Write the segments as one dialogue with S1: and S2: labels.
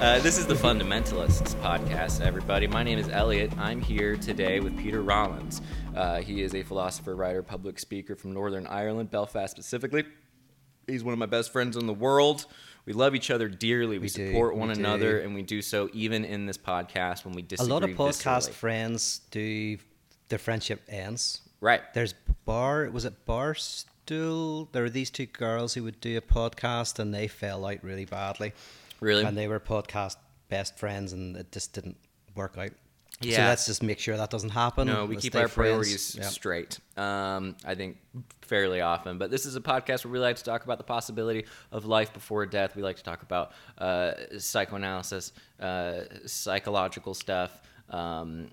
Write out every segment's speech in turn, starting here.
S1: Uh, this is the Fundamentalists podcast, everybody. My name is Elliot. I'm here today with Peter Rollins. Uh, he is a philosopher, writer, public speaker from Northern Ireland, Belfast specifically. He's one of my best friends in the world. We love each other dearly. We,
S2: We do,
S1: support one
S2: we do.
S1: another, and we do so even in this podcast when we disagree.
S2: A lot of podcast
S1: viscerally.
S2: friends do their friendship ends.
S1: right?
S2: There's Bar, was it Barstool? There were these two girls who would do a podcast and they fell out really badly.
S1: Really?
S2: And they were podcast best friends and it just didn't work out.
S1: Yeah.
S2: So let's just make sure that doesn't happen.
S1: No, we
S2: Let's
S1: keep our
S2: friends.
S1: priorities
S2: Yeah.
S1: straight. Um, I think fairly often, but this is a podcast where we like to talk about the possibility of life before death. We like to talk about uh, psychoanalysis, uh, psychological stuff. Um,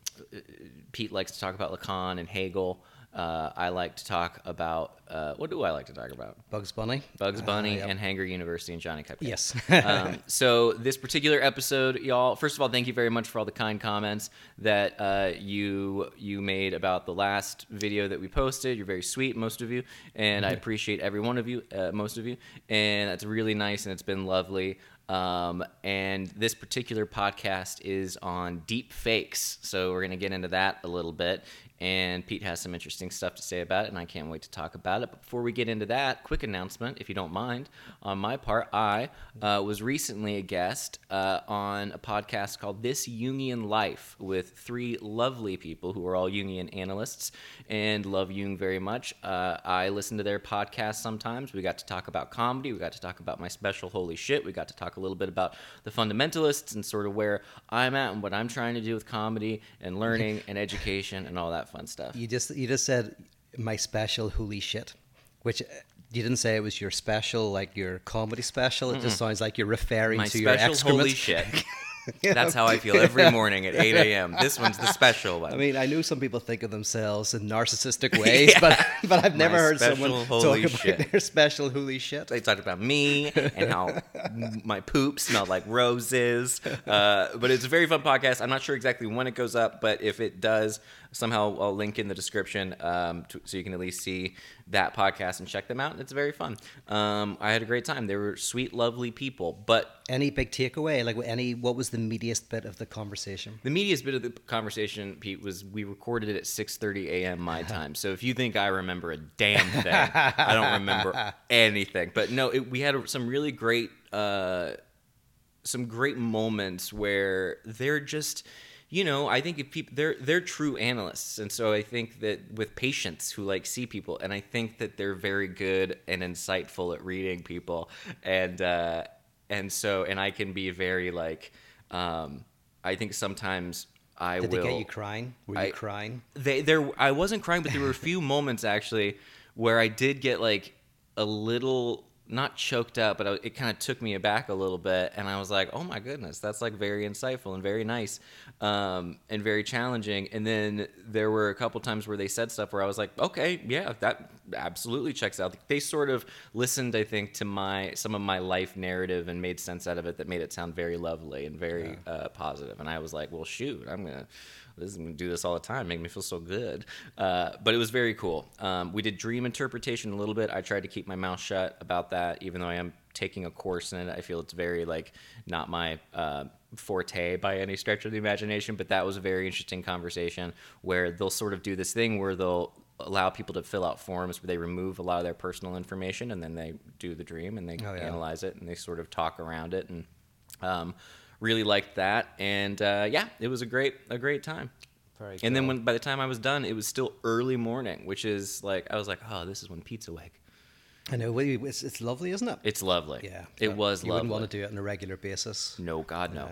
S1: Pete likes to talk about Lacan and Hegel. Uh, I like to talk about uh, what do I like to talk about?
S2: Bugs Bunny.
S1: Bugs
S2: Uh,
S1: Bunny
S2: yep.
S1: and Hanger University and Johnny Cupcake.
S2: Yes.
S1: um, so this particular episode, y'all. First of all, thank you very much for all the kind comments that uh, you you made about the last video that we posted. You're very sweet, most of you, and I appreciate every one of you, uh, most of you, and that's really nice, and it's been lovely. Um, and this particular podcast is on deep fakes, so we're gonna get into that a little bit. And Pete has some interesting stuff to say about it, and I can't wait to talk about it. But before we get into that, quick announcement, if you don't mind, on my part, I uh, was recently a guest uh, on a podcast called This Jungian Life with three lovely people who are all Jungian analysts and love Jung very much. Uh, I listen to their podcast sometimes. We got to talk about comedy. We got to talk about my special Holy Shit. We got to talk a little bit about the fundamentalists and sort of where I'm at and what I'm trying to do with comedy and learning and education and all that fun stuff.
S2: You just you just said my special holy shit, which uh, you didn't say it was your special, like your comedy special. It just sounds like you're referring
S1: My
S2: to your excrement.
S1: holy shit. That's how I feel every morning at 8 a.m. This one's the special one.
S2: I mean, I know some people think of themselves in narcissistic ways, but but I've never
S1: My
S2: heard someone talk about
S1: shit.
S2: their special holy shit.
S1: they talked about me and how my poop smelled like roses. Uh, but it's a very fun podcast. I'm not sure exactly when it goes up, but if it does, somehow I'll link in the description um, to, so you can at least see that podcast and check them out. It's very fun. Um, I had a great time. They were sweet, lovely people. But
S2: Any big takeaway? Like any? What was the meatiest bit of the conversation?
S1: The meatiest bit of the conversation, Pete, was we recorded it at 6:30 a.m. my time. So if you think I remember a damn thing, I don't remember anything. But no, it, we had some really great, uh, some great moments where they're just. You know, I think if people they're they're true analysts, and so I think that with patients who like see people, and I think that they're very good and insightful at reading people, and uh, and so and I can be very like, um, I think sometimes I
S2: Did
S1: will.
S2: they get you crying? Were
S1: I-
S2: you crying?
S1: They there I wasn't crying, but there were a few moments actually where I did get like a little not choked up, but it kind of took me aback a little bit, and I was like, "Oh my goodness, that's like very insightful and very nice, um, and very challenging." And then there were a couple times where they said stuff where I was like, "Okay, yeah, that absolutely checks out." They sort of listened, I think, to my some of my life narrative and made sense out of it that made it sound very lovely and very uh, positive. And I was like, "Well, shoot, I'm gonna." This is gonna do this all the time, make me feel so good. Uh, but it was very cool. Um, we did dream interpretation a little bit. I tried to keep my mouth shut about that, even though I am taking a course in it. I feel it's very like not my uh, forte by any stretch of the imagination. But that was a very interesting conversation where they'll sort of do this thing where they'll allow people to fill out forms where they remove a lot of their personal information and then they do the dream and they
S2: Oh, yeah.
S1: analyze it and they sort of talk around it and um, really liked that and uh, yeah it was a great a great time
S2: Very
S1: and then when by the time I was done, it was still early morning, which is like I was like, oh, this is when pizza wake.
S2: I know. It's, it's lovely, isn't it?
S1: It's lovely.
S2: yeah.
S1: it was
S2: You
S1: lovely.
S2: wouldn't want to do it on a regular basis.
S1: No, God, no.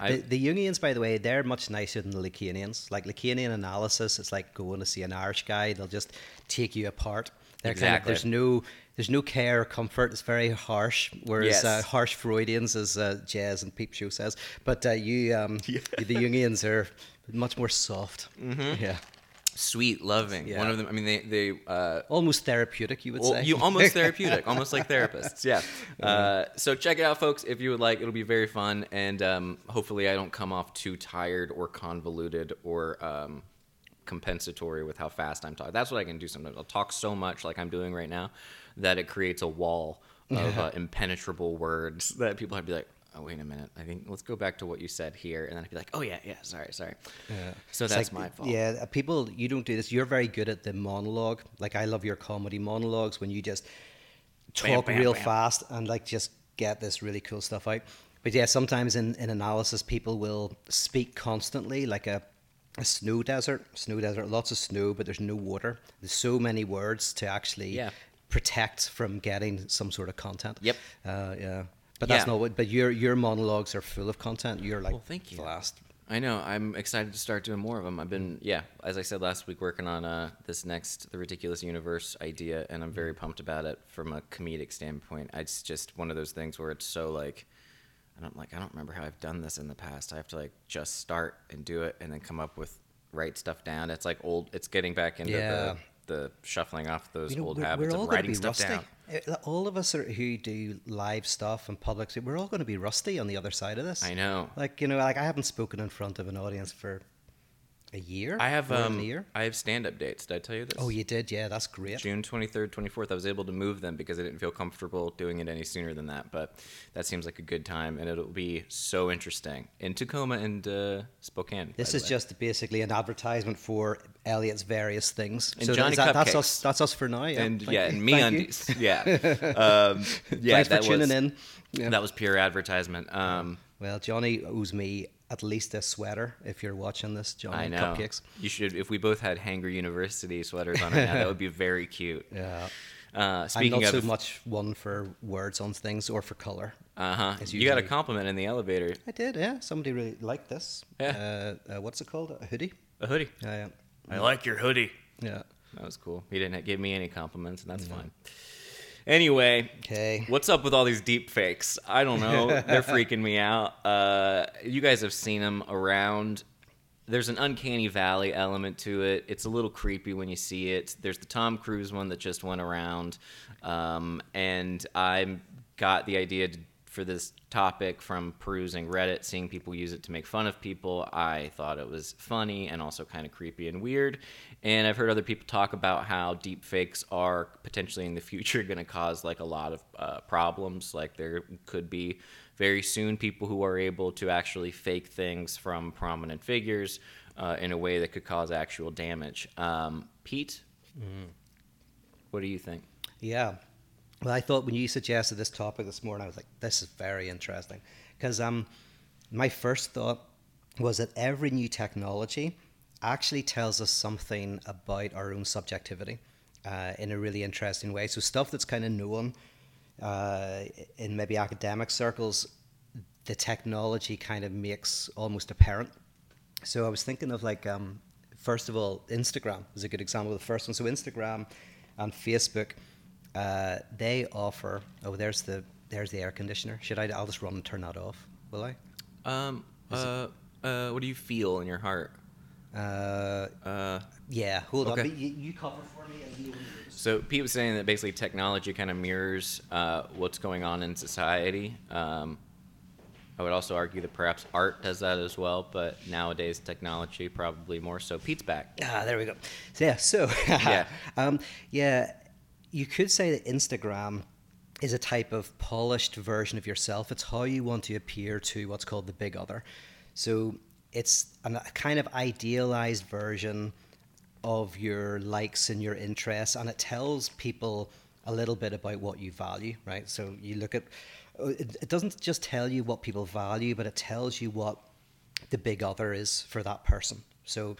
S2: Uh, the, the Jungians, by the way, they're much nicer than the Lacanians. Like Lacanian analysis, it's like going to see an Irish guy; they'll just take you apart. They're kind of,
S1: Exactly.
S2: there's no there's no care or comfort. It's very harsh. Whereas
S1: Yes.
S2: uh, harsh Freudians, as uh, Jez and Peep Show says, but uh, you um, the Jungians are much more soft.
S1: Mm-hmm.
S2: Yeah,
S1: Sweet, loving.
S2: Yeah.
S1: One of them. I mean, they they. Uh,
S2: almost therapeutic, you would
S1: well,
S2: say.
S1: you almost therapeutic, almost like therapists. Yeah. Uh, so check it out, folks, if you would like. It'll be very fun, and um, hopefully, I don't come off too tired or convoluted or um, compensatory with how fast I'm talking. That's what I can do sometimes. I'll talk so much, like I'm doing right now, that it creates a wall of uh, impenetrable words that people have to be like. oh wait a minute. I think let's go back to what you said here, and then I'd be like, oh yeah, yeah, sorry, sorry.
S2: Yeah.
S1: So
S2: It's
S1: that's
S2: like,
S1: my fault.
S2: Yeah, people, you don't do this. You're very good at the monologue. Like I love your comedy monologues when you just
S1: Bam,
S2: talk
S1: bam,
S2: real
S1: bam.
S2: fast and like just get this really cool stuff out. But yeah, sometimes in, in analysis, people will speak constantly, like a a snow desert. Snow desert, lots of snow, but there's no water. There's so many words to actually
S1: Yeah.
S2: protect from getting some sort of content.
S1: Yep.
S2: Uh, yeah. But that's
S1: Yeah.
S2: not what. But your your monologues are full of content. You're like
S1: Well, thank you.
S2: fast.
S1: I know. I'm excited to start doing more of them. I've been, yeah, as I said last week, working on uh, this next the ridiculous universe idea, and I'm very pumped about it from a comedic standpoint. It's just one of those things where it's so like, I don't like, I don't remember how I've done this in the past. I have to like just start and do it, and then come up with write stuff down. It's like old. It's getting back into
S2: Yeah.
S1: the the shuffling off those
S2: You know,
S1: old
S2: we're,
S1: habits
S2: we're all
S1: of writing
S2: be
S1: stuff
S2: rusty.
S1: down.
S2: Uh, All of us are, who do live stuff and public, we're all going to be rusty on the other side of this.
S1: I know.
S2: Like you know, like I haven't spoken in front of an audience for a year.
S1: I have um,
S2: a year.
S1: I have stand up dates. Did I tell you this?
S2: Oh, you did, yeah. That's great.
S1: June 23rd, 24th. I was able to move them because I didn't feel comfortable doing it any sooner than that. But that seems like a good time, and it'll be so interesting in Tacoma and uh, Spokane.
S2: This is just basically an advertisement for Elliot's various things.
S1: And
S2: so
S1: Johnny
S2: that, that's us. That's us for now. Yeah.
S1: and
S2: Thank
S1: yeah,
S2: you.
S1: and me
S2: Thank
S1: on
S2: you.
S1: yeah, um, yeah.
S2: Thanks for
S1: that
S2: tuning
S1: was,
S2: in. Yeah.
S1: That was pure advertisement. Um,
S2: Well, Johnny owes me at least a sweater if you're watching this, Johnny
S1: I know.
S2: Cupcakes.
S1: You should. If we both had Hanger University sweaters on right now, that would be very cute.
S2: Yeah.
S1: Uh,
S2: I'm not
S1: of,
S2: so much one for words on things or for color.
S1: uh huh. You got a compliment in the elevator.
S2: I did, yeah. Somebody really liked this.
S1: Yeah.
S2: Uh, uh, what's it called? A hoodie?
S1: A hoodie.
S2: Yeah,
S1: I like your hoodie.
S2: yeah. Yeah.
S1: That was cool. He didn't give me any compliments, and that's fine. Anyway,
S2: Okay.
S1: what's up with all these deep fakes? I don't know. They're freaking me out. Uh, you guys have seen them around. There's an uncanny valley element to it. It's a little creepy when you see it. There's the Tom Cruise one that just went around, um, and I got the idea to, for this topic from perusing Reddit, seeing people use it to make fun of people. I thought it was funny and also kind of creepy and weird. And I've heard other people talk about how deep fakes are potentially in the future going to cause like a lot of uh, problems. Like there could be very soon people who are able to actually fake things from prominent figures uh, in a way that could cause actual damage. Um, Pete, what do you think?
S2: Yeah. Well, I thought when you suggested this topic this morning, I was like, this is very interesting. Because um, my first thought was that every new technology actually tells us something about our own subjectivity uh, in a really interesting way. So, stuff that's kind of known uh, in maybe academic circles, the technology kind of makes almost apparent. So I was thinking of like, um, first of all, Instagram is a good example of the first one. So Instagram and Facebook, uh, they offer. Oh, there's the there's the air conditioner. Should I? I'll just run and turn that off. Will I?
S1: Um, uh, uh, what do you feel in your heart?
S2: Uh,
S1: Uh,
S2: yeah. Hold
S1: Okay.
S2: on. But you, you cover for me. And you
S1: So Pete was saying that basically technology kind of mirrors uh, what's going on in society. Um, I would also argue that perhaps art does that as well, but nowadays technology probably more so. Pete's back.
S2: Ah, there we go. So, yeah, so
S1: Yeah.
S2: um, yeah, you could say that Instagram is a type of polished version of yourself. It's how you want to appear to what's called the big other. So it's a kind of idealized version of your likes and your interests, and it tells people a little bit about what you value, right? So you look at uh, it, it doesn't just tell you what people value, but it tells you what the big other is for that person. So,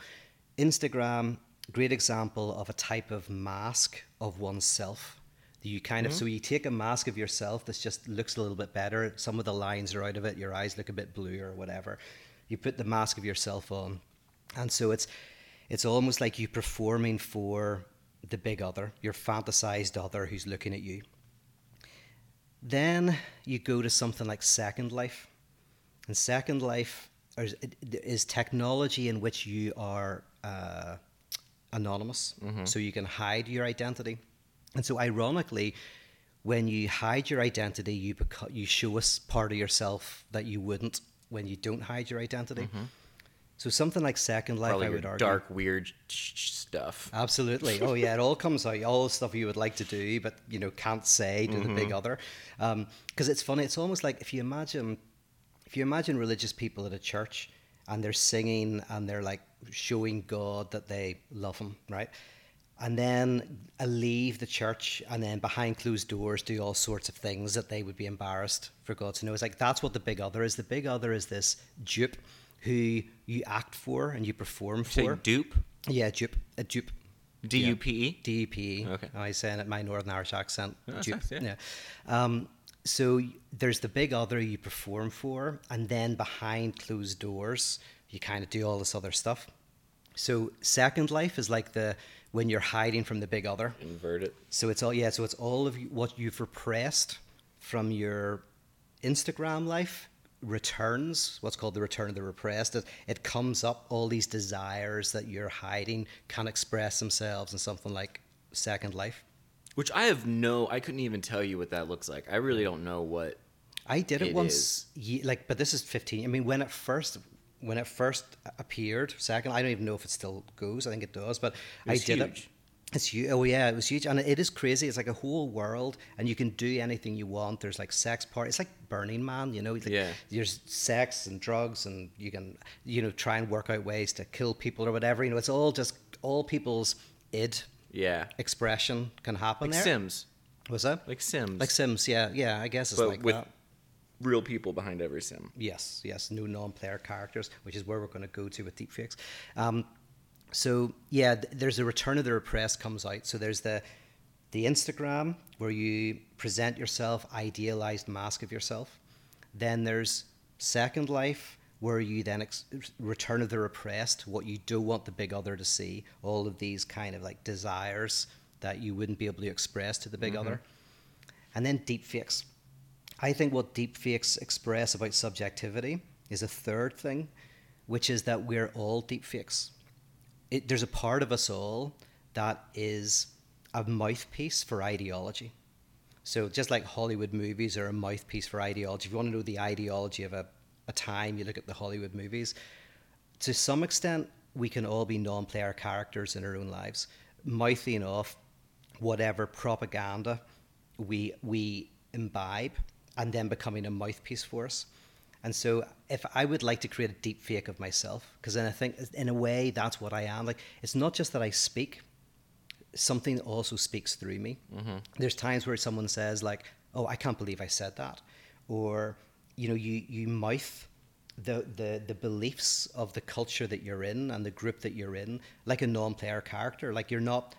S2: Instagram, great example of a type of mask of oneself. You kind of so you take a mask of yourself that just looks a little bit better. Some of the lines are out of it. Your eyes look a bit blue or whatever. You put the mask of yourself on, and so it's it's almost like you're performing for the big other, your fantasized other who's looking at you. Then you go to something like Second Life. And Second Life is, is technology in which you are uh, anonymous, mm-hmm. so you can hide your identity. And so, ironically, when you hide your identity, you beco- you show us part of yourself that you wouldn't when you don't hide your identity. Mm-hmm. So something like Second Life,
S1: Probably
S2: I would argue.
S1: dark, weird sh- stuff.
S2: Absolutely. Oh yeah, it all comes out. All the stuff you would like to do, but you know can't say to the big mm-hmm. other. Um, because it's funny. It's almost like if you imagine if you imagine religious people at a church and they're singing and they're like showing God that they love Him, right? And then leave the church and then behind closed doors do all sorts of things that they would be embarrassed for God to know. It's like that's what the big other is. The big other is this dupe who you act for and you perform
S1: Say
S2: for.
S1: dupe.
S2: Yeah, dupe. A dupe.
S1: D U P E.
S2: DUP.
S1: Okay.
S2: I say it in my Northern Irish accent.
S1: Oh,
S2: Dupe.
S1: nice, yeah.
S2: Um, so there's the big other you perform for, and then behind closed doors, you kind of do all this other stuff. So second life is like the when you're hiding from the big other.
S1: Invert it.
S2: So it's all yeah. So it's all of what you've repressed from your Instagram life returns. What's called the return of the repressed. It, it comes up. All these desires that you're hiding can express themselves in something like Second Life.
S1: Which I have no. I couldn't even tell you what that looks like. I really don't know what.
S2: I did it,
S1: It
S2: once. Ye- like, but this is 15. I mean, when it first when it first appeared, second, I don't even know if it still goes. I think it does, but I
S1: was
S2: did it. It's huge. Oh yeah, it was huge, and it is crazy. It's like a whole world, and you can do anything you want. There's like sex party. It's like Burning Man, you know. Like,
S1: Yeah.
S2: There's sex and drugs, and you can, you know, try and work out ways to kill people or whatever. You know, it's all just all people's id
S1: Yeah.
S2: expression can happen
S1: Like
S2: there.
S1: Sims.
S2: Was that
S1: Like Sims.
S2: like Sims? Yeah, yeah. I guess it's
S1: but
S2: like
S1: with
S2: that.
S1: Real people behind every sim.
S2: Yes, yes, no non-player characters, which is where we're going to go to with deepfakes. Um, so yeah, th- there's a return of the repressed comes out. So there's the the Instagram where you present yourself, idealized mask of yourself. Then there's Second Life where you then ex- return of the repressed, what you don't want the big other to see, all of these kind of like desires that you wouldn't be able to express to the big other. And then deepfakes. I think what deepfakes express about subjectivity is a third thing, which is that we're all deepfakes. It, there's a part of us all that is a mouthpiece for ideology. So just like Hollywood movies are a mouthpiece for ideology, if you want to know the ideology of a, a time, you look at the Hollywood movies. To some extent, we can all be non-player characters in our own lives, mouthing off whatever propaganda we we imbibe and then becoming a mouthpiece for us. And so, if I would like to create a deep fake of myself, because then I think, in a way, that's what I am. Like, it's not just that I speak; something also speaks through me. Mm-hmm. There's times where someone says, like, "Oh, I can't believe I said that," or you know, you you mouth the, the the beliefs of the culture that you're in and the group that you're in, like a non-player character. Like you're not.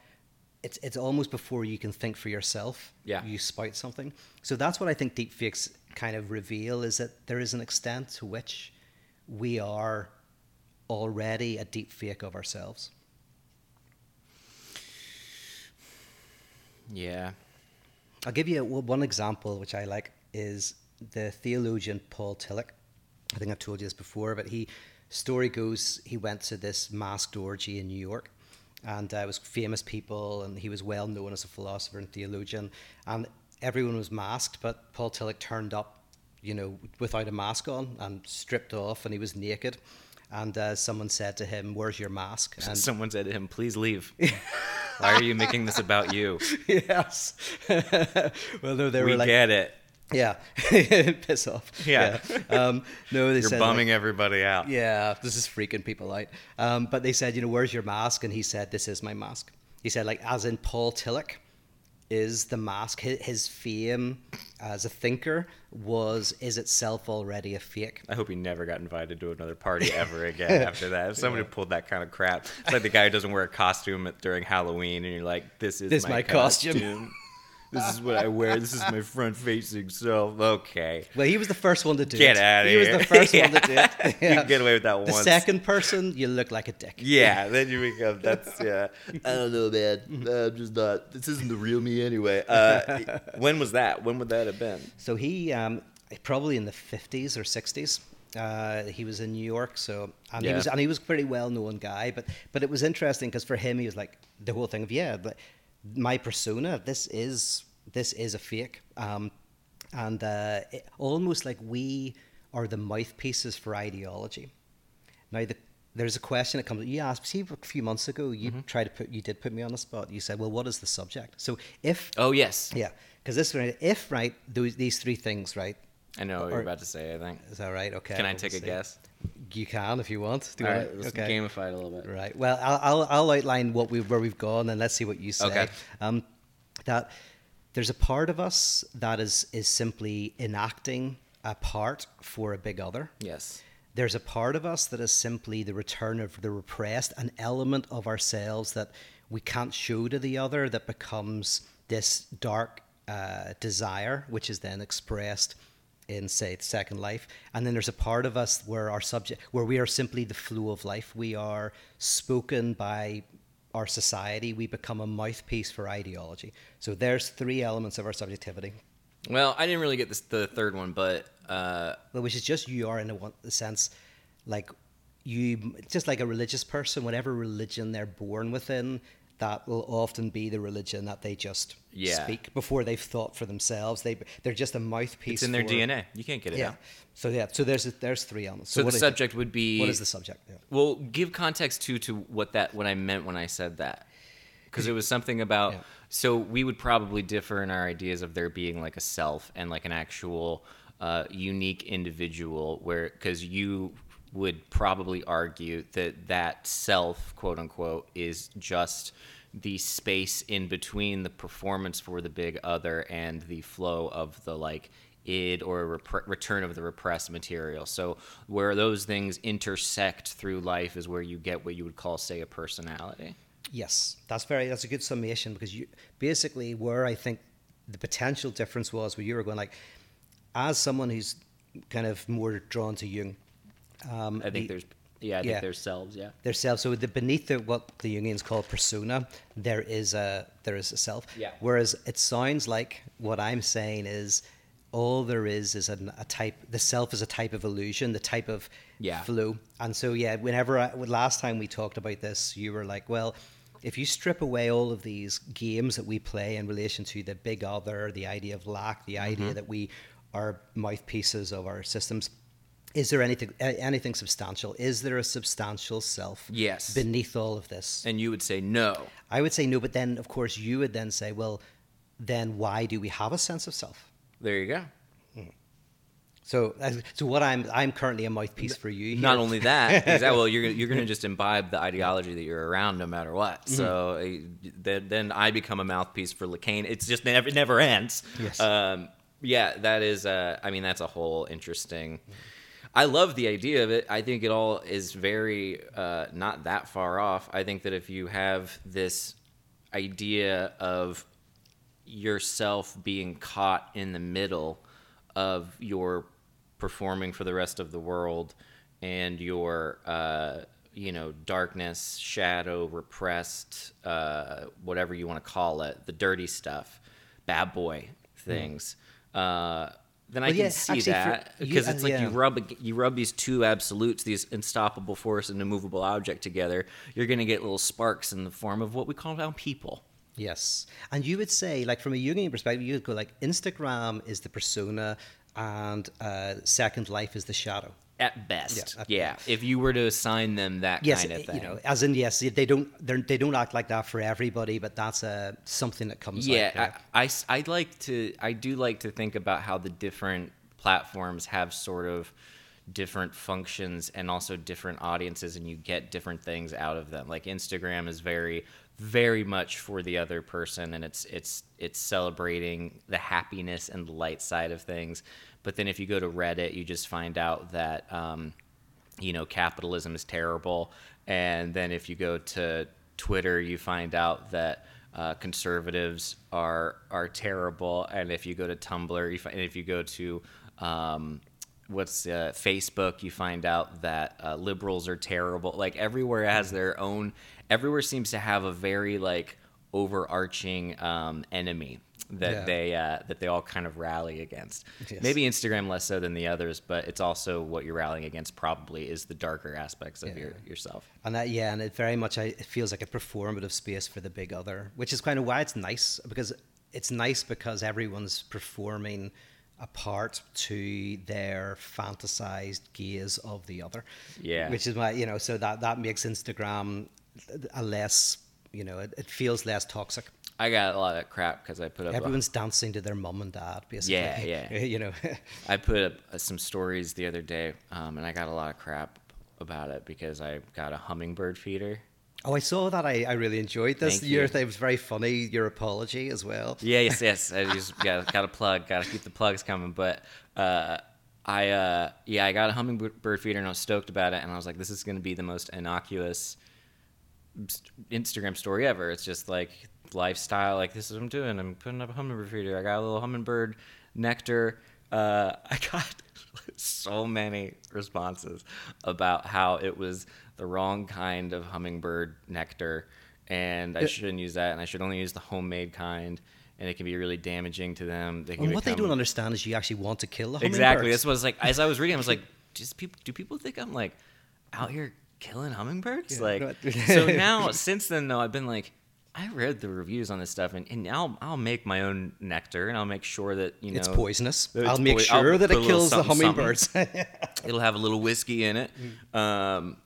S2: It's it's almost before you can think for yourself.
S1: Yeah.
S2: You spout something. So that's what I think deepfakes kind of reveal is that there is an extent to which we are already a deepfake of ourselves.
S1: Yeah.
S2: I'll give you one example, which I like, is the theologian Paul Tillich. I think I've told you this before, but he story goes he went to this masked orgy in New York, and uh, it was famous people, and he was well known as a philosopher and theologian, and everyone was masked, but Paul Tillich turned up, you know, without a mask on and stripped off, and he was naked. And uh, someone said to him, "Where's your mask?" And
S1: Someone said to him, "Please leave. Why are you making this about you?
S2: yes. well, no, they
S1: we
S2: were like, "We
S1: get it.
S2: Yeah, piss off.
S1: Yeah.
S2: Um, no, they
S1: You're
S2: said
S1: bumming
S2: like,
S1: everybody out."
S2: yeah, this is freaking people out. Um, but they said, you know, where's your mask? And he said, this is my mask. He said, like, as in Paul Tillich is the mask. His, his fame as a thinker was is itself already a fake.
S1: I hope he never got invited to another party ever again after that. If somebody pulled that kind of crap, it's like the guy who doesn't wear a costume during Halloween, and you're like, "This is
S2: This
S1: my,
S2: my costume."
S1: costume. this is what I wear. This is my front-facing self." Okay,
S2: Well, he was the first one to do
S1: get
S2: it.
S1: out of
S2: he
S1: here.
S2: was the first one to do it.
S1: you can get away with that
S2: The
S1: once.
S2: second person, you look like a dick.
S1: Yeah, then you become that's yeah. I don't know, man. I'm just not. This isn't the real me anyway. Uh, when was that? When would that have been?
S2: So he um, probably in the fifties or sixties. Uh, he was in New York, so and he
S1: Yeah.
S2: was and he was a pretty well known guy. But but it was interesting because for him, he was like the whole thing of yeah, but my persona. This is this is a fake, um, and uh, it, almost like we are the mouthpieces for ideology. Now the there's a question that comes. You asked, see, a few months ago, you
S1: Mm-hmm.
S2: tried to put, you did put me on the spot. You said, well, what is the subject? So if
S1: Oh yes.
S2: yeah, because this if right those these three things right
S1: I know what you're about to say. I think.
S2: Is that right? Okay.
S1: Can I take a
S2: see.
S1: guess?
S2: You can if you want. Do
S1: All right, let's gamify it a little bit.
S2: Right. Well, I'll, I'll, I'll outline what we where we've gone, and let's see what you say.
S1: Okay.
S2: Um, that there's a part of us that is is simply enacting a part for a big other.
S1: Yes.
S2: There's a part of us that is simply the return of the repressed, an element of ourselves that we can't show to the other that becomes this dark uh, desire, which is then expressed in, say, Second Life. And then there's a part of us where our subject, where we are simply the flow of life. We are spoken by our society. We become a mouthpiece for ideology. So there's three elements of our subjectivity.
S1: Well, I didn't really get this, the third one, but uh,
S2: Well, which is just you are in a, one, a sense like you just like a religious person whatever religion they're born within that will often be the religion that they just
S1: Yeah.
S2: speak before they've thought for themselves they they're just a mouthpiece
S1: it's in their DNA. You can't get it
S2: yeah
S1: out.
S2: so yeah so there's there's three elements
S1: So,
S2: what
S1: the
S2: do you think?
S1: subject would be.
S2: what is the subject yeah.
S1: Well, give context too to what that what I meant when I said that, because it was something about.
S2: Yeah.
S1: So we would probably differ in our ideas of there being like a self and like an actual uh, unique individual, where because you would probably argue that that self, quote unquote, is just the space in between the performance for the big other and the flow of the like id or repre- return of the repressed material. So where those things intersect through life is where you get what you would call, say, a personality.
S2: Yes, that's very that's a good summation because you basically where I think the potential difference was where you were going like as someone who's kind of more drawn to Jung. Um,
S1: I think
S2: the-
S1: there's yeah, I
S2: yeah.
S1: think there's selves. Yeah.
S2: There's selves. So the, beneath the, what the Jungians call persona, there is a there is a self.
S1: Yeah.
S2: Whereas it sounds like what I'm saying is all there is is a, a type. The self is a type of illusion, the type of
S1: Yeah.
S2: flow. And so yeah, whenever I, last time we talked about this, you were like, well. If you strip away all of these games that we play in relation to the big other, the idea of lack, the idea that we are mouthpieces of our systems, is there anything anything substantial? Is there a substantial self
S1: Yes.
S2: beneath all of this?
S1: And you would say no.
S2: I would say no, but then of course you would then say, well, then why do we have a sense of self?
S1: There you go.
S2: So, uh, so what I'm I'm currently a mouthpiece for you.
S1: Not only that, exactly. Well, you're you're going to just imbibe the ideology that you're around, no matter what.
S2: Mm-hmm.
S1: So uh, then, then I become a mouthpiece for Lacan. It's just never it never ends.
S2: Yes.
S1: Um, yeah, that is. Uh, I mean, that's a whole interesting. I love the idea of it. I think it all is very uh, not that far off. I think that if you have this idea of yourself being caught in the middle of your performing for the rest of the world and your uh, you know darkness shadow repressed uh, whatever you want to call it the dirty stuff bad boy things uh, then I
S2: Well,
S1: can
S2: yeah,
S1: see
S2: actually,
S1: that because
S2: uh,
S1: it's like you rub you rub these two absolutes, these unstoppable force and immovable object together. You're going to get little sparks in the form of what we call now people.
S2: Yes, and you would say, like from a Jungian perspective, you would go like Instagram is the persona, and uh, Second Life is the shadow.
S1: At best,
S2: Yeah,
S1: yeah.
S2: at
S1: If you were to assign them that
S2: Yes,
S1: kind of thing,
S2: you know, as in yes, they don't they're, they don't act like that for everybody, but that's uh, something that comes.
S1: yeah,
S2: out there.
S1: I, I I'd like to. I do like to think about how the different platforms have sort of different functions and also different audiences, and you get different things out of them. Like Instagram is very, very much for the other person, and it's it's it's celebrating the happiness and light side of things. But then if you go to Reddit, you just find out that. Um, you know capitalism is terrible and then if you go to twitter you find out that uh, conservatives are are terrible and if you go to tumblr you find, and if you go to um, what's uh, facebook you find out that uh, liberals are terrible like everywhere has their own everywhere seems to have a very like overarching um, enemy that
S2: Yeah.
S1: they uh, that they all kind of rally against
S2: Yes.
S1: maybe Instagram less so than the others, but it's also what you're rallying against. Probably is the darker aspects of your yourself.
S2: And that, yeah, and it very much I, it feels like a performative space for the big other, which is kind of why it's nice because it's nice because everyone's performing a part to their fantasized gaze of the other.
S1: Yeah.
S2: which is why you know, so that that makes Instagram a less, you know, it, it feels less toxic.
S1: I got a lot of crap because I put up. a-
S2: Everyone's dancing to their mum and dad, basically.
S1: Yeah, yeah.
S2: you know.
S1: I put up uh, some stories the other day, um, and I got a lot of crap about it because I got a hummingbird feeder.
S2: Oh, I saw that. I, I really enjoyed this.
S1: Thank
S2: Your
S1: you.
S2: thing was very funny. Your apology as well.
S1: Yeah, yes, yes. I just got got to plug. Got to keep the plugs coming. But uh, I uh, yeah, I got a hummingbird feeder, and I was stoked about it. And I was like, this is going to be the most innocuous Instagram story ever. It's just like lifestyle. Like this is what I'm doing. I'm putting up a hummingbird feeder. I got a little hummingbird nectar. Uh, I got so many responses about how it was the wrong kind of hummingbird nectar, and I
S2: Yeah.
S1: shouldn't use that, and I should only use the homemade kind, and it can be really damaging to them. They
S2: what they don't understand is you actually want to kill the hummingbirds.
S1: Exactly. That's what it's like. As I was reading, I was like, just people, do people think I'm like out here killing hummingbirds?
S2: Yeah,
S1: like,
S2: right.
S1: so now since then though, I've been like, I read the reviews on this stuff, and, and I'll I'll make my own nectar, and I'll make sure that you know
S2: It's poisonous.
S1: it's
S2: I'll make
S1: I'll
S2: sure that it kills the hummingbirds.
S1: It'll have a little whiskey in it.
S2: Mm.
S1: Um,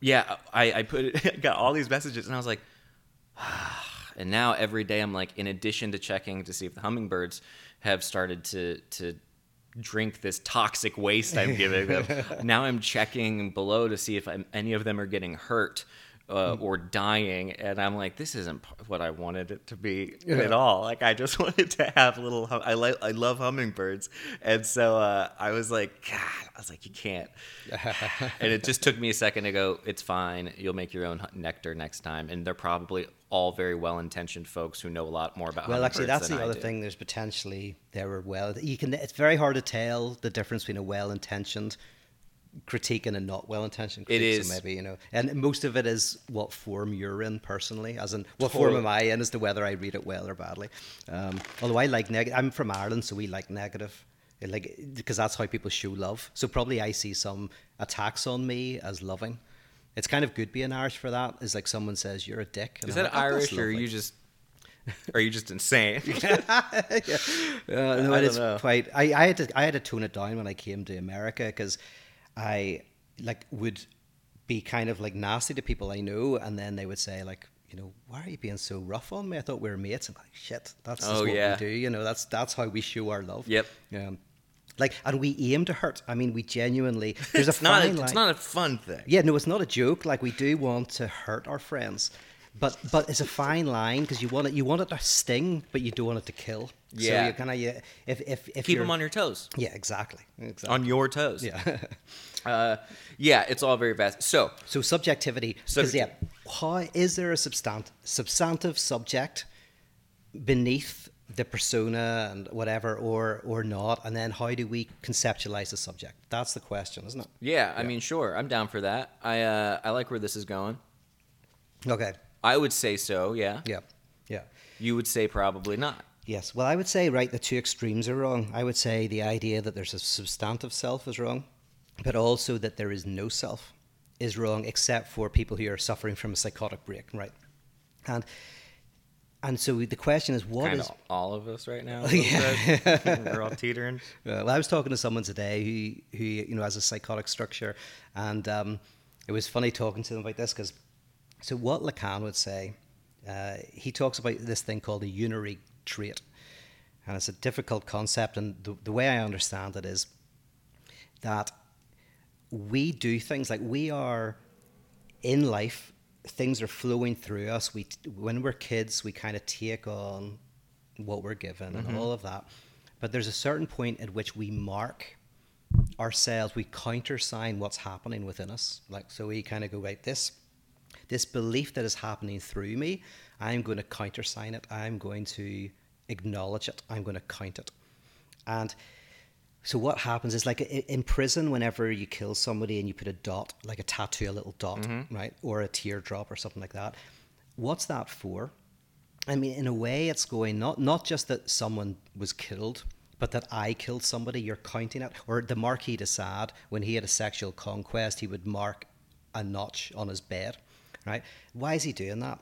S1: yeah, I, I put it, got all these messages, and I was like, and now every day I'm like, in addition to checking to see if the hummingbirds have started to to drink this toxic waste I'm giving them, now I'm checking below to see if I'm, any of them are getting hurt. Uh, or dying, and I'm like, this isn't what I wanted it to be
S2: Yeah.
S1: at all. Like, I just wanted to have little. Hum- I like, I love hummingbirds, and so uh, I was like, God, I was like, you can't. and it just took me a second to go. It's fine. You'll make your own nectar next time, and they're probably all very well-intentioned folks who know a lot more about.
S2: well, actually, that's the
S1: I
S2: other
S1: do.
S2: thing. There's potentially there are well. You can. It's very hard to tell the difference between a well-intentioned critique and a not well-intentioned critique.
S1: is.
S2: So maybe you know, and most of it is what form you're in personally, as in what form am I in as to whether I read it well or badly. Um, although I like negative. I'm from Ireland, so we like negative. Like because that's how people show love. So probably I see some attacks on me as loving. It's kind of good being Irish for that. Is like someone says you're a dick.
S1: Is
S2: I'm
S1: that
S2: like, "Oh,
S1: Irish, or are you just? Are you just insane?
S2: Uh, no,
S1: I don't
S2: is
S1: know.
S2: quite. I, I had to I had to tone it down when I came to America because I like would be kind of like nasty to people I know, and then they would say like, you know, why are you being so rough on me? I thought we were mates. I'm like, shit, that's
S1: Oh,
S2: what
S1: yeah.
S2: we do. You know, that's that's how we show our love.
S1: Yep.
S2: Um, like, and we aim to hurt. I mean, we genuinely. There's
S1: it's
S2: a
S1: not. A,
S2: line.
S1: it's not a fun thing.
S2: Yeah, no, it's not a joke. Like we do want to hurt our friends, but but it's a fine line because you want it. You want it to sting, but you don't want it to kill.
S1: Yeah.
S2: So you kind of you, if if if
S1: Keep them on your toes.
S2: Yeah, exactly. Exactly.
S1: On your toes.
S2: yeah.
S1: Uh, yeah. It's all very fast. So
S2: so subjectivity. Because yeah, how is there a substant substantive subject beneath the persona and whatever, or or not? And then how do we conceptualize the subject? That's the question, isn't it?
S1: yeah, I mean, sure, I'm down for that. I uh, I like where this is going.
S2: Okay.
S1: I would say so. Yeah.
S2: Yeah. Yeah.
S1: You would say probably not.
S2: Yes. Well, I would say, right, the two extremes are wrong. I would say the idea that there's a substantive self is wrong, but also that there is no self is wrong, except for people who are suffering from a psychotic break, right? And and so the question is, what
S1: kind
S2: is?
S1: of all of us right now.
S2: Yeah.
S1: We're all teetering.
S2: Well, I was talking to someone today who, who you know has a psychotic structure, and um, it was funny talking to them about this because, so what Lacan would say, uh, he talks about this thing called a unary trait, and it's a difficult concept, and the, the way I understand it is that we do things like we are in life things are flowing through us. We when we're kids we kind of take on what we're given and all of that. But there's a certain point at which we mark ourselves we countersign what's happening within us. Like so we kind of go right this this belief that is happening through me i'm going to countersign it i'm going to acknowledge it i'm going to count it and so what happens is like in prison, whenever you kill somebody and you put a dot, like a tattoo, a little dot, mm-hmm. right, or a teardrop or something like that. What's that for? I mean, in a way, it's going not not just that someone was killed, but that I killed somebody. You're counting it. Or the Marquis de Sade, when he had a sexual conquest, he would mark a notch on his bed, right? Why is he doing that?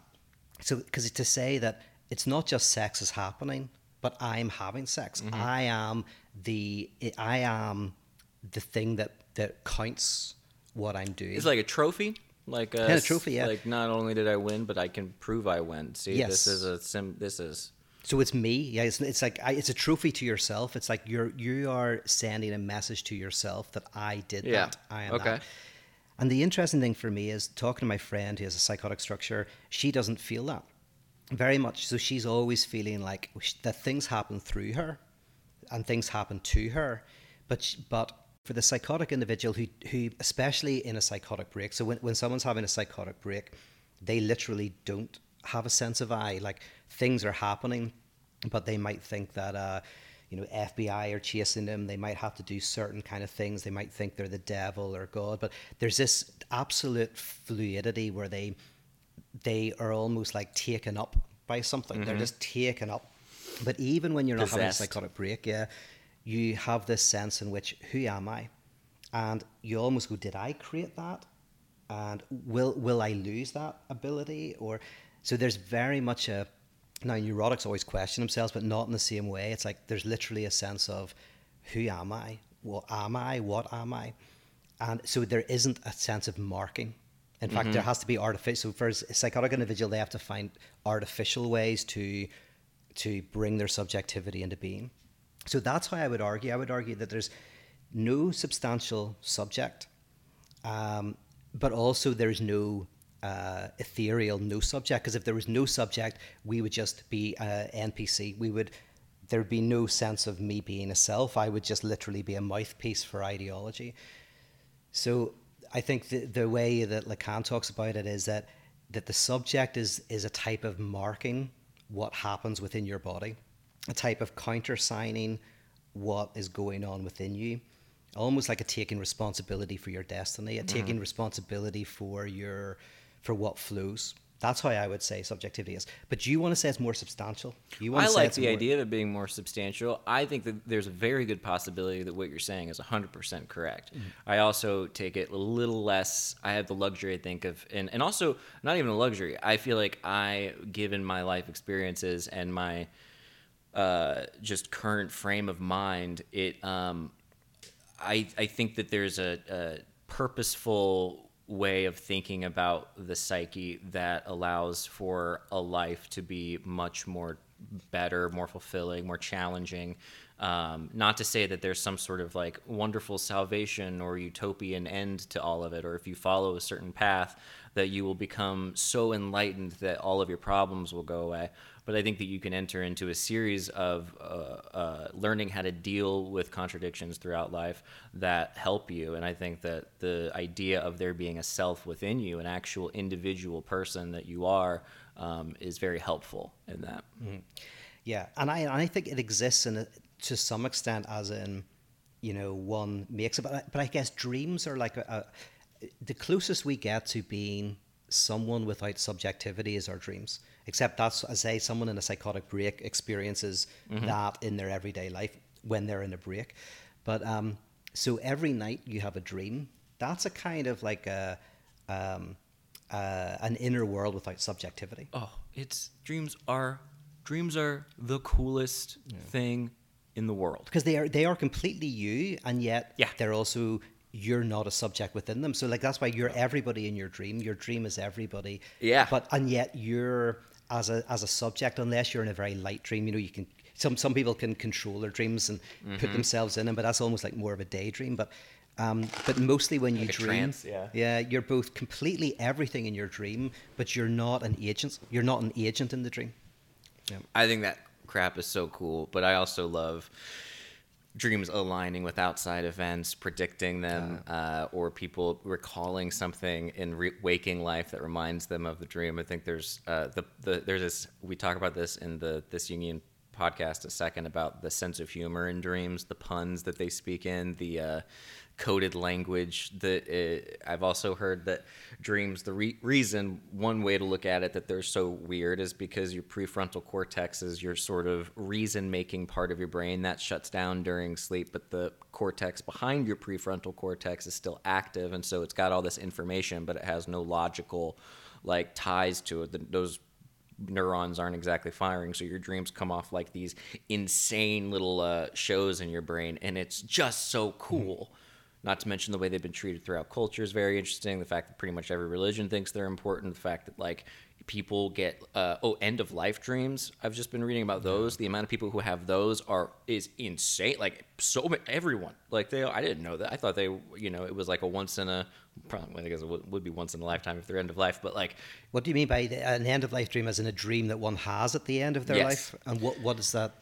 S2: So, because it's to say that it's not just sex is happening, but I'm having sex. Mm-hmm. I am the I am the thing that that counts what I'm doing.
S1: It's like a trophy. Like a,
S2: And a trophy, yeah.
S1: Like not only did I win, but I can prove I win. See,
S2: Yes.
S1: this is a sim. This is
S2: So it's me. Yeah, it's, it's like I, it's a trophy to yourself. It's like you're you are sending a message to yourself that I did
S1: Yeah.
S2: that. I am
S1: Okay.
S2: that. And the interesting thing for me is talking to my friend who has a psychotic structure. She doesn't feel that very much. So she's always feeling like that things happen through her, and things happen to her. But but for the psychotic individual who who especially in a psychotic break. So when when someone's having a psychotic break, they literally don't have a sense of I. Like things are happening, but they might think that. Uh, you know, FBI are chasing them. They might have to do certain kind of things. They might think they're the devil or God. But there's this absolute fluidity where they they are almost like taken up by something. They're mm-hmm. just taken up. But even when you're not having a
S1: Possessed.
S2: psychotic break, yeah, you have this sense in which who am I? And you almost go, did I create that? And will will I lose that ability? Or so there's very much a now neurotics always question themselves, but not in the same way. It's like there's literally a sense of who am I? What am I? What am I? And so there isn't a sense of marking. In fact, there has to be artificial. So For a psychotic individual, they have to find artificial ways to to bring their subjectivity into being. So that's how I would argue. I would argue that there's no substantial subject, um, but also there's no uh, ethereal no subject. Because if there was no subject, we would just be uh, NPC. We would there'd be no sense of me being a self. I would just literally be a mouthpiece for ideology. So I think the, the way that Lacan talks about it is that that the subject is is a type of marking what happens within your body, a type of countersigning what is going on within you, almost like a taking responsibility for your destiny, a taking responsibility for your for what flows. That's how I would say subjectivity is. But you want to say it's more substantial. You want
S1: I
S2: to say
S1: like the
S2: more-
S1: idea of it being more substantial. I think that there's a very good possibility that what you're saying is 100% correct.
S2: Mm-hmm.
S1: I also take it a little less. I have the luxury, I think, of, and, and also not even a luxury. I feel like I, given my life experiences and my uh, just current frame of mind, it, um, I, I think that there's a, a purposeful way of thinking about the psyche that allows for a life to be much more better, more fulfilling, more challenging. Um, not to say that there's some sort of like wonderful salvation or utopian end to all of it, or if you follow a certain path, that you will become so enlightened that all of your problems will go away. But I think that you can enter into a series of uh, uh, learning how to deal with contradictions throughout life that help you. And I think that the idea of there being a self within you, an actual individual person that you are, um, is very helpful in that.
S2: Yeah, and I and I think it exists in a, to some extent as in, you know, one makes it. But I, but I guess dreams are like a, a the closest we get to being someone without subjectivity is our dreams. Except that's I say, someone in a psychotic break experiences that in their everyday life when they're in a break. But um, so every night you have a dream. That's a kind of like a um, uh, an inner world without subjectivity.
S1: Oh, it's dreams are dreams are the coolest thing in the world.
S2: because they are they are completely you and yet
S1: Yeah.
S2: they're also you're not a subject within them so like that's why you're everybody in your dream your dream is everybody
S1: Yeah.
S2: but and yet you're as a as a subject unless you're in a very light dream you know you can some some people can control their dreams and
S1: Mm-hmm.
S2: put themselves in them but that's almost like more of a daydream but um, but mostly when you
S1: Like a
S2: dream,
S1: trance, yeah.
S2: yeah, you're both completely everything in your dream, but you're not an agent. You're not an agent in the dream. Yeah.
S1: I think that crap is so cool, but I also love dreams aligning with outside events, predicting them, uh, or people recalling something in re- waking life that reminds them of the dream. I think there's uh, the, the there's this we talk about this in the this Jungian podcast a second about the sense of humor in dreams, the puns that they speak in, the uh, coded language. That uh, I've also heard that dreams. The re- reason, one way to look at it, that they're so weird is because your prefrontal cortex is your sort of reason-making part of your brain that shuts down during sleep, but the cortex behind your prefrontal cortex is still active, and so it's got all this information, but it has no logical like ties to it. The, those neurons aren't exactly firing so your dreams come off like these insane little uh, shows in your brain and it's just so cool not to mention the way they've been treated throughout culture is very interesting. The fact that pretty much every religion thinks they're important. The fact that like people get uh, oh end of life dreams. I've just been reading about those. The amount of people who have those are is insane. Like so everyone like they. I didn't know that. I thought they you know it was like a once in a probably I guess it would, would be once in a lifetime if they're end of life. But like
S2: What do you mean by the, an end of life dream as in a dream that one has at the end of their
S1: Yes.
S2: life? And what what is that?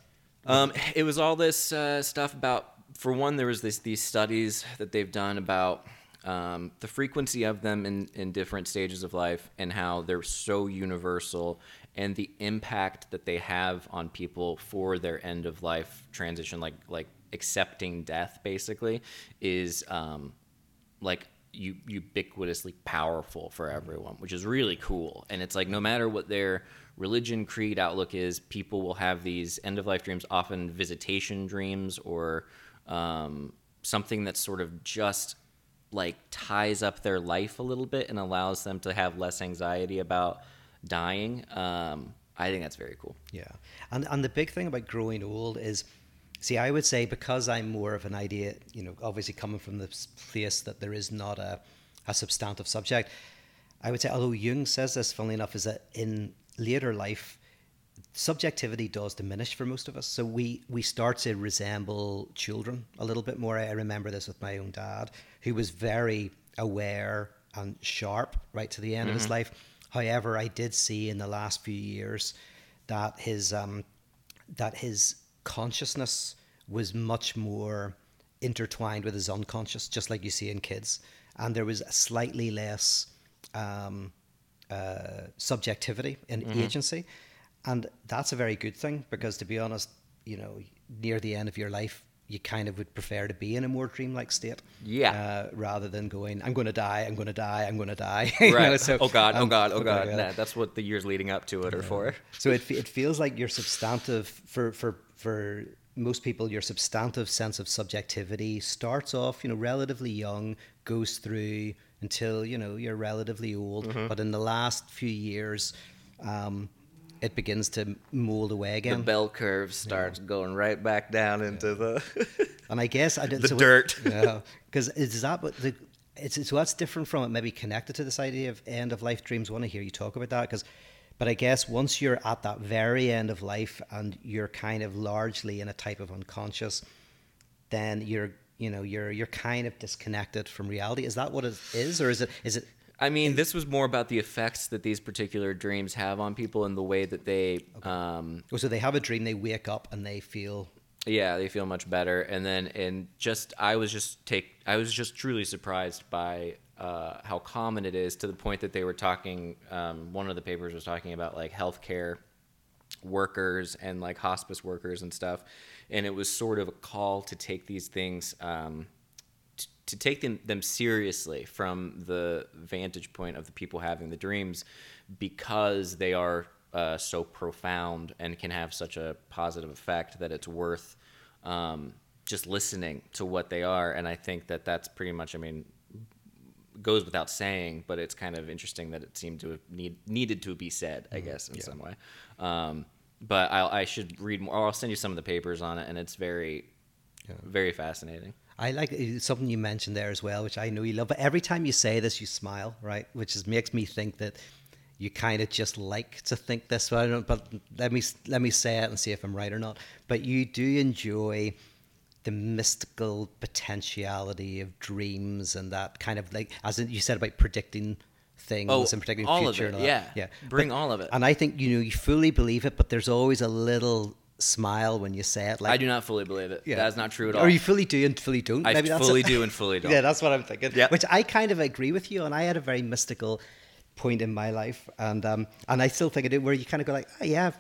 S1: Um, it was all this uh, stuff about. For one, there was this these studies that they've done about um, the frequency of them in in different stages of life and how they're so universal and the impact that they have on people for their end of life transition, like like accepting death, basically, is um, like u- ubiquitously powerful for everyone, which is really cool. And it's like no matter what their religion, creed, outlook is, people will have these end of life dreams, often visitation dreams or um, something that sort of just like ties up their life a little bit and allows them to have less anxiety about dying. Um, I think that's very cool.
S2: Yeah, and and the big thing about growing old is, see, I would say because I'm more of an idea, you know, obviously coming from the place that there is not a, a substantive subject, I would say, although Jung says this, funnily enough, is that in later life, subjectivity does diminish for most of us. So we we start to resemble children a little bit more. I remember this with my own dad, who was very aware and sharp right to the end of his life. However, I did see in the last few years that his um, that his consciousness was much more intertwined with his unconscious, just like you see in kids, and there was a slightly less um, uh, subjectivity and agency, and that's a very good thing because, to be honest, you know, near the end of your life, you kind of would prefer to be in a more dreamlike state,
S1: Yeah.
S2: uh, rather than going, "I'm going to die, I'm going to die, I'm going to die."
S1: Right.
S2: know, so,
S1: oh God. Oh
S2: um,
S1: God. Oh God. Nah, that's what the years leading up to it are for.
S2: So it, it feels like your substantive for for for most people, your substantive sense of subjectivity starts off, you know, relatively young, goes through until you know you're relatively old.
S1: Mm-hmm.
S2: But in the last few years, um, it begins to mold away again.
S1: The bell curve starts going right back down into the.
S2: And I guess I did
S1: The
S2: so
S1: dirt.
S2: Yeah, because is that what the it's so that's different from it. Maybe connected to this idea of end of life dreams. Want to hear you talk about that? Because, but I guess once you're at that very end of life and you're kind of largely in a type of unconscious, then you're you know you're you're kind of disconnected from reality. Is that what it is, or is it is it?
S1: I mean, this was more about the effects that these particular dreams have on people and the way that they, um,
S2: Oh, so they have a dream, they wake up and they feel
S1: yeah, they feel much better. And then, and just, I was just take, I was just truly surprised by uh, how common it is to the point that they were talking. Um, one of the papers was talking about like healthcare workers and like hospice workers and stuff, and it was sort of a call to take these things. Um, to take them, them seriously from the vantage point of the people having the dreams because they are uh, so profound and can have such a positive effect that it's worth um, just listening to what they are. And I think that that's pretty much, I mean, goes without saying, but it's kind of interesting that it seemed to have need, needed to be said, I guess, in some way. Um, but I'll, I should read more. I'll send you some of the papers on it, and it's very, very fascinating.
S2: I like uh, something you mentioned there as well, which I know you love. But every time you say this, you smile, right? Which is, makes me think that you kind of just like to think this. But, but let me let me say it and see if I'm right or not. But you do enjoy the mystical potentiality of dreams and that kind of like, as you said about predicting things
S1: Oh,
S2: and predicting
S1: all of
S2: future.
S1: it,
S2: and all
S1: yeah.
S2: yeah.
S1: Bring all of it.
S2: And I think you know you fully believe it, but there's always a little smile when you say it. Like
S1: I do not fully believe it.
S2: yeah.
S1: That's not true at all.
S2: Or you fully do and fully don't.
S1: I
S2: Maybe that's
S1: fully
S2: it.
S1: do and fully don't.
S2: yeah, that's what I'm thinking.
S1: Yeah.
S2: Which I kind of agree with you, and I had a very mystical point in my life, and um, and I still think I do, where you kind of go like, oh, yeah,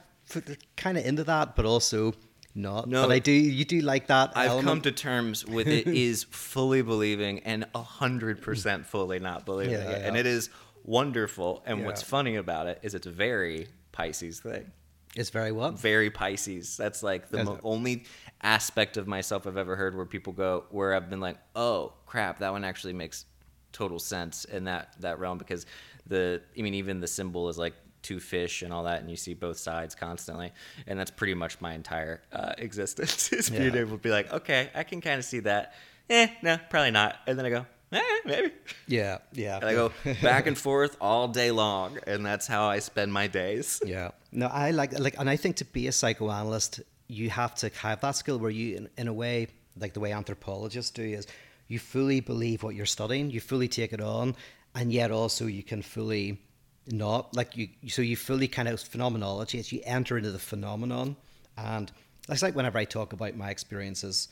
S2: kind of into that, but also not.
S1: No.
S2: but I do. You do like that.
S1: I've
S2: element.
S1: come to terms with it is fully believing and hundred percent fully not believing
S2: Yeah, yeah,
S1: and it is wonderful. And what's funny about it is it's a very Pisces thing.
S2: It's very what?
S1: Very Pisces. That's like the mo- only aspect of myself I've ever heard where people go where I've been like, oh crap, that one actually makes total sense in that that realm because the I mean even the symbol is like two fish and all that and you see both sides constantly and that's pretty much my entire uh, existence is being
S2: Yeah.
S1: able to be like okay I can kind of see that eh, no, probably not. And then I go, eh, maybe.
S2: Yeah, yeah.
S1: And I go back and forth all day long, and that's how I spend my days.
S2: Yeah. No, I like like, and I think to be a psychoanalyst, you have to have that skill where you, in, in a way, like the way anthropologists do, is you fully believe what you're studying, you fully take it on, and yet also you can fully not like you. So you fully kind of phenomenology. It's you enter into the phenomenon, and it's like whenever I talk about my experiences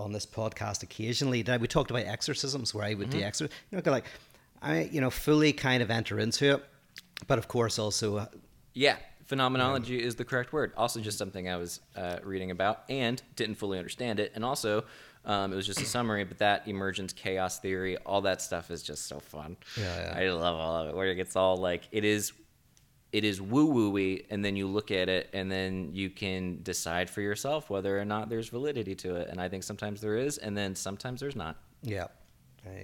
S2: on this podcast occasionally. We talked about exorcisms where I would mm-hmm. do exorcism. You know, like I, you know, fully kind of enter into it, but of course also. Uh,
S1: yeah, phenomenology um, is the correct word. Also, just something I was uh, reading about and didn't fully understand it, and also. Um, it was just a summary, but that emergence chaos theory, all that stuff is just so fun.
S2: Yeah, yeah.
S1: I love all of it. Where it gets all like it is it is woo wooey, and then you look at it, and then you can decide for yourself whether or not there's validity to it. And I think sometimes there is, and then sometimes there's not.
S2: Yeah.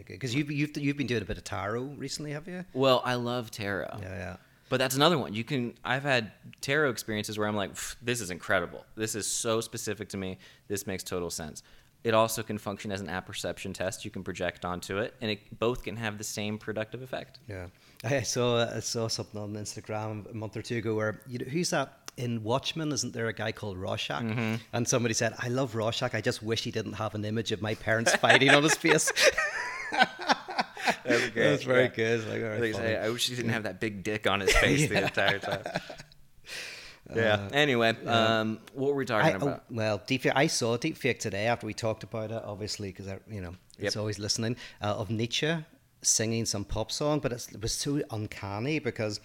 S2: Because you've, you've you've been doing a bit of tarot recently, have you?
S1: Well, I love tarot.
S2: Yeah, yeah.
S1: But that's another one. You can. I've had tarot experiences where I'm like, this is incredible. This is so specific to me. This makes total sense. It also can function as an apperception test. You can project onto it, and it both can have the same productive effect.
S2: Yeah. I saw I saw something on Instagram a month or two ago where you know, who's that in Watchmen? Isn't there a guy called Rorschach? Mm-hmm. And somebody said, "I love Rorschach. I just wish he didn't have an image of my parents fighting on his face."
S1: That's great.
S2: That's very yeah. good. Like, very
S1: say, I wish he didn't have that big dick on his face yeah. the entire time. Yeah. Uh, anyway, um, what were we talking
S2: I,
S1: oh, about?
S2: Oh, well, deepfake. I saw deepfake today after we talked about it, obviously, because you know it's yep. always listening uh, of Nietzsche singing some pop song, but it was so uncanny because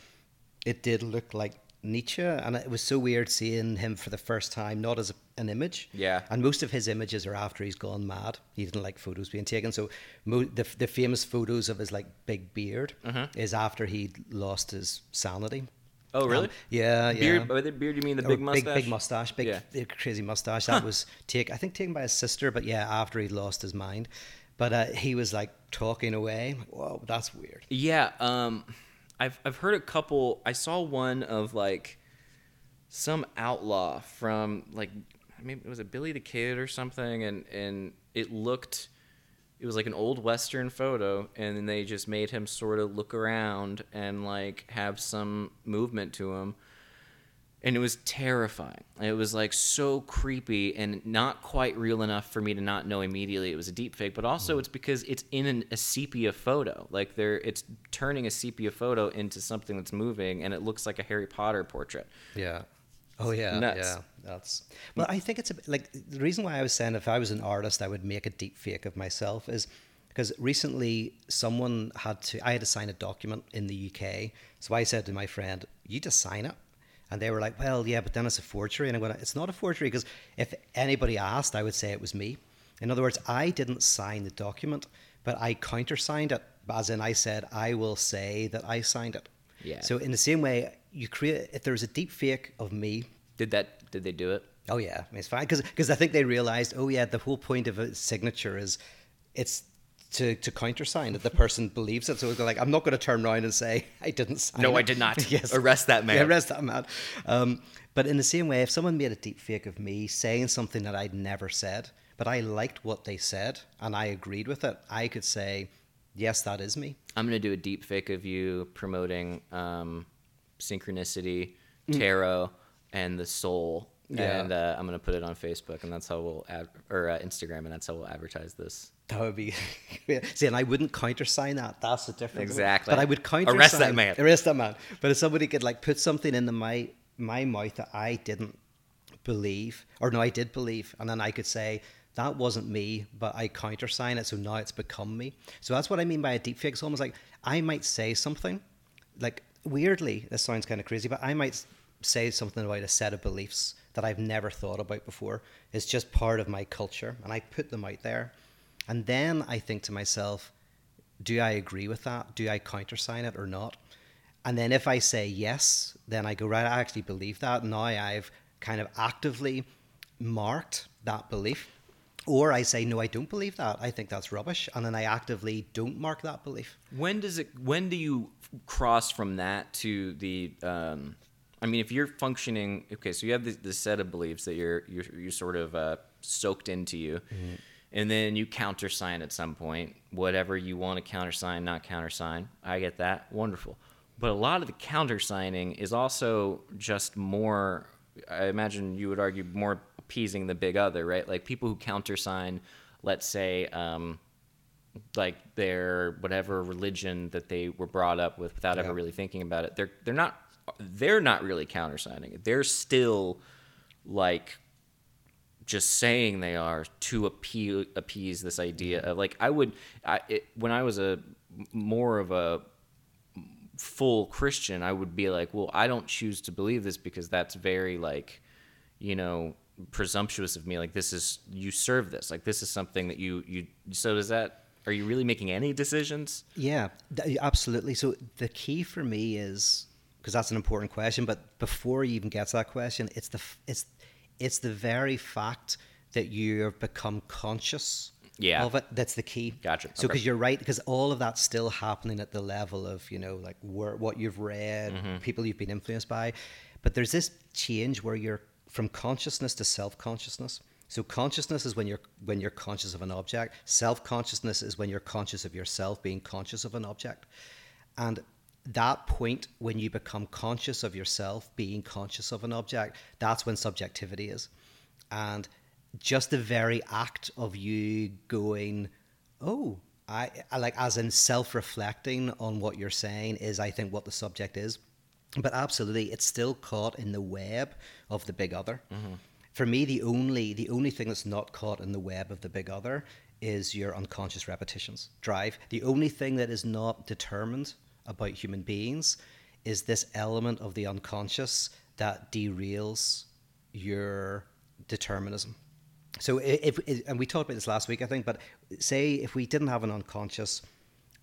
S2: it did look like Nietzsche, and it was so weird seeing him for the first time, not as a, an image.
S1: Yeah.
S2: And most of his images are after he's gone mad. He didn't like photos being taken. So mo- the the famous photos of his like big beard uh-huh. is after he lost his sanity.
S1: Oh really? Um,
S2: yeah,
S1: beard, yeah. By the beard, you mean the big mustache?
S2: Big, big mustache, big, yeah. crazy mustache. That huh. was take, I think, taken by his sister. But yeah, after he lost his mind. But uh, he was like talking away. Whoa, that's weird.
S1: Yeah, um, I've I've heard a couple. I saw one of like some outlaw from like maybe it was a Billy the Kid or something, and and it looked. It was like an old western photo, and they just made him sort of look around and like have some movement to him and it was terrifying. It was like so creepy and not quite real enough for me to not know immediately it was a deep fake. But also, it's because it's in an, a sepia photo. Like they're it's turning a sepia photo into something that's moving, and it looks like a Harry Potter portrait.
S2: Yeah. Oh yeah, Nuts. yeah. That's well. I think it's a, like the reason why I was saying if I was an artist, I would make a deep fake of myself is because recently someone had to. I had to sign a document in the UK, so I said to my friend, "You just sign it." And they were like, well, yeah, but then it's a forgery. And I'm going, it's not a forgery because if anybody asked, I would say it was me. In other words, I didn't sign the document, but I countersigned it, as in I said, I will say that I signed it.
S1: Yeah.
S2: So in the same way, you create, if there's a deep fake of me.
S1: Did that, did they do it?
S2: Oh yeah, it's fine. Because I think they realized, oh yeah, the whole point of a signature is it's to, to countersign that the person believes it. So like, I'm not going to turn around and say I didn't sign.
S1: No,
S2: it.
S1: I did not.
S2: yes,
S1: arrest that man.
S2: Yeah, arrest that man. Um, but in the same way, if someone made a deep fake of me saying something that I'd never said, but I liked what they said and I agreed with it, I could say, yes, that is me.
S1: I'm going to do a deep fake of you promoting um, synchronicity, mm. tarot, and the soul yeah. and uh, I'm gonna put it on Facebook, and that's how we'll ad- or uh, Instagram, and that's how we'll advertise this.
S2: That would be see, and I wouldn't countersign that. That's the difference.
S1: Exactly.
S2: But I would counter
S1: arrest that man.
S2: Arrest that man. But if somebody could like put something into my my mouth that I didn't believe, or no, I did believe, and then I could say that wasn't me, but I countersign it, so now it's become me. So that's what I mean by a deep fake. It's almost like I might say something, like weirdly, this sounds kind of crazy, but I might say something about a set of beliefs that I've never thought about before. It's just part of my culture, and I put them out there. And then I think to myself, do I agree with that? Do I countersign it or not? And then if I say yes, then I go, right, I actually believe that. Now I've kind of actively marked that belief. Or I say, no, I don't believe that. I think that's rubbish. And then I actively don't mark that belief.
S1: When does it, when do you cross from that to the, um, I mean, if you're functioning, okay, so you have this, this set of beliefs that you're you're, you're sort of uh, soaked into you, mm-hmm. and then you countersign at some point whatever you want to countersign, not countersign. I get that, wonderful. But a lot of the countersigning is also just more. I imagine you would argue more appeasing the big other, right? Like people who countersign, let's say. Um, like their whatever religion that they were brought up with without ever really thinking about it. They're they're not they're not really countersigning it. They're still like just saying they are to appeal, appease this idea of like I would I it, when I was a more of a full Christian, I would be like, well, I don't choose to believe this because that's very like, you know, presumptuous of me. Like this is you serve this. Like this is something that you you. So does that? Are you really making any decisions?
S2: Yeah, th- absolutely. So the key for me is because that's an important question. But before you even get to that question, it's the it's it's the very fact that you have become conscious
S1: Yeah.
S2: of it that's the key.
S1: Gotcha.
S2: So
S1: Okay.
S2: because you're right, because all of that's still happening at the level of you know like where, what you've read,
S1: Mm-hmm.
S2: people you've been influenced by, but there's this change where you're from consciousness to self consciousness. So consciousness is when you're when you're conscious of an object. Self consciousness is when you're conscious of yourself being conscious of an object, and that point when you become conscious of yourself being conscious of an object, that's when subjectivity is, and just the very act of you going, oh, I, I like as in self-reflecting on what you're saying is, I think, what the subject is. But absolutely, it's still caught in the web of the big other. Mm-hmm. For me, the only the only thing that's not caught in the web of the big other is your unconscious repetitions, drive. The only thing that is not determined about human beings is this element of the unconscious that derails your determinism. So if, if and we talked about this last week, I think, but say if we didn't have an unconscious,